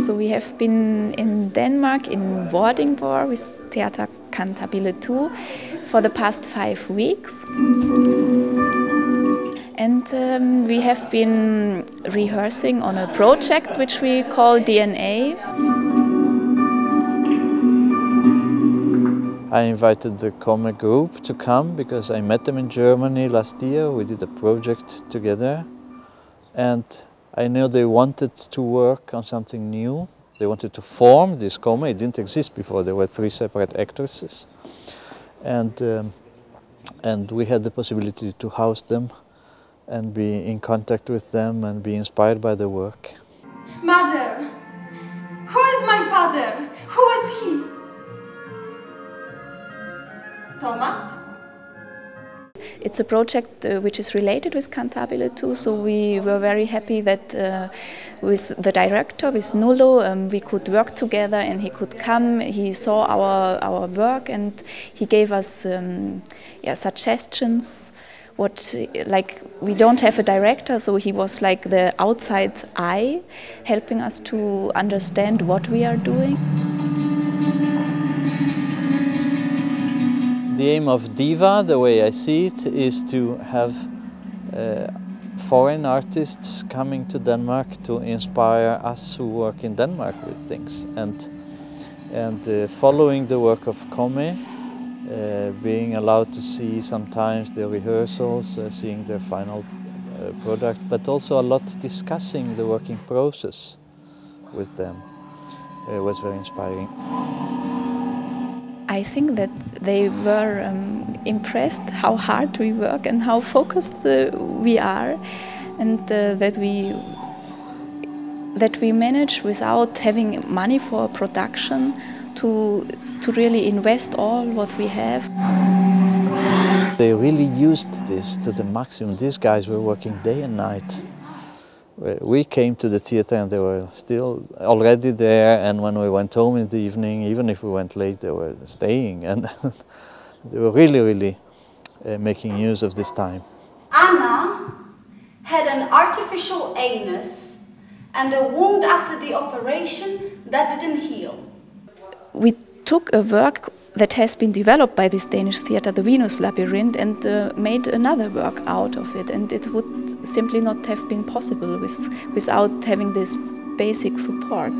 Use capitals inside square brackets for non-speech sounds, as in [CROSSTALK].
So we have been in Denmark in Vordingborg with Theater Cantabile 2 for the past five weeks. And um, we have been rehearsing on a project which we call DNA. I invited the Komme group to come because I met them in Germany last year. We did a project together and I know they wanted to work on something new. They wanted to form this Komme. It didn't exist before. There were three separate actresses. And, um, and we had the possibility to house them and be in contact with them and be inspired by their work. Mother! Who is my father? Who is he? It's a project uh, which is related with Cantabile 2, so we were very happy that uh, with the director, with Nullo, um, we could work together and he could come, he saw our, our work and he gave us um, yeah, suggestions what like we don't have a director so he was like the outside eye helping us to understand what we are doing The aim of DIVA, the way I see it, is to have uh, foreign artists coming to Denmark to inspire us who work in Denmark with things and and uh, following the work of Komme, uh, being allowed to see sometimes their rehearsals, uh, seeing their final uh, product, but also a lot discussing the working process with them uh, was very inspiring. I think that they were um, impressed how hard we work and how focused uh, we are, and uh, that we that we manage without having money for production to to really invest all what we have. They really used this to the maximum. These guys were working day and night. We came to the theater and they were still already there and when we went home in the evening, even if we went late, they were staying [LAUGHS] and they were really, really uh, making use of this time. Anna had an artificial anus and a wound after the operation that didn't heal. We took a work that has been developed by this Danish theatre, the Venus Labyrinth, and uh, made another work out of it. And it would simply not have been possible with, without having this basic support.